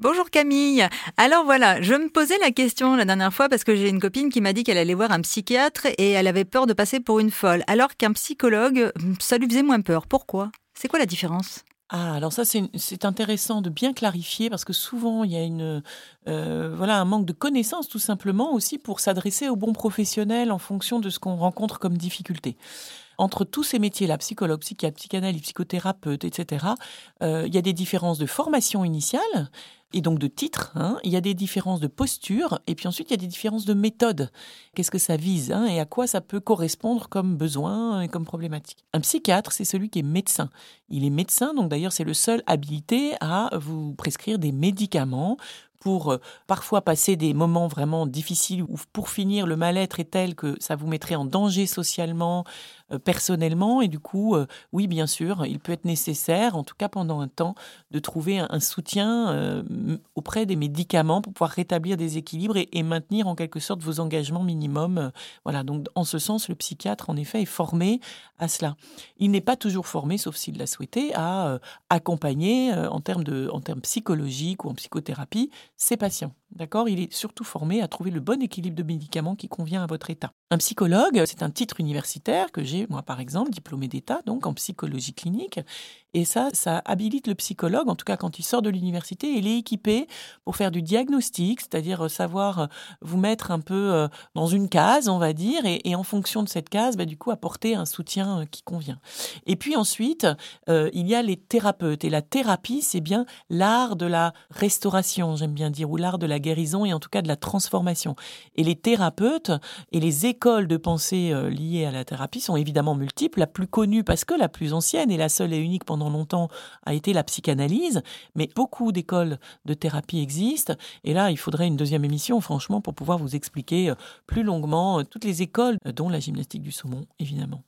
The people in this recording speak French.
Bonjour Camille. Alors voilà, je me posais la question la dernière fois parce que j'ai une copine qui m'a dit qu'elle allait voir un psychiatre et elle avait peur de passer pour une folle, alors qu'un psychologue, ça lui faisait moins peur. Pourquoi? C'est quoi la différence? Ah, alors ça c'est intéressant de bien clarifier parce que souvent il y a une euh, voilà un manque de connaissances tout simplement aussi pour s'adresser aux bons professionnels en fonction de ce qu'on rencontre comme difficulté entre tous ces métiers-là, psychologue, psychiatre, psychanalyste, psychothérapeute, etc., euh, il y a des différences de formation initiale et donc de titre. Hein. Il y a des différences de posture et puis ensuite il y a des différences de méthode. Qu'est-ce que ça vise hein, et à quoi ça peut correspondre comme besoin et comme problématique? Un psychiatre, c'est celui qui est médecin. Il est médecin, donc d'ailleurs c'est le seul habilité à vous prescrire des médicaments pour euh, parfois passer des moments vraiment difficiles ou pour finir le mal-être est tel que ça vous mettrait en danger socialement, euh, personnellement et du coup euh, oui bien sûr il peut être nécessaire en tout cas pendant un temps de trouver un, soutien auprès des médicaments pour pouvoir rétablir des équilibres et, maintenir en quelque sorte vos engagements minimums voilà donc en ce sens le psychiatre en effet est formé à cela il n'est pas toujours formé sauf s'il l'a souhaité à accompagner en termes de en termes psychologiques ou en psychothérapie ses patients. D'accord? Il est surtout formé à trouver le bon équilibre de médicaments qui convient à votre état. Un psychologue, c'est un titre universitaire que j'ai, moi par exemple, diplômé d'État, donc en psychologie clinique. Et ça, ça habilite le psychologue, en tout cas quand il sort de l'université, il est équipé pour faire du diagnostic, c'est-à-dire euh, savoir euh, vous mettre un peu euh, dans une case, on va dire, et, en fonction de cette case, bah, du coup, apporter un soutien qui convient. Et puis ensuite, il y a les thérapeutes. Et la thérapie, c'est bien l'art de la restauration, j'aime bien dire, ou l'art de la guérison et en tout cas de la transformation. Et les thérapeutes et les écoles de pensée liées à la thérapie sont évidemment multiples. La plus connue, parce que la plus ancienne et la seule et unique pendant longtemps a été la psychanalyse, mais beaucoup d'écoles de thérapie existent. Et là, il faudrait une deuxième émission, franchement, pour pouvoir vous expliquer euh, plus longuement euh, toutes les écoles, euh, dont la gymnastique du saumon, évidemment.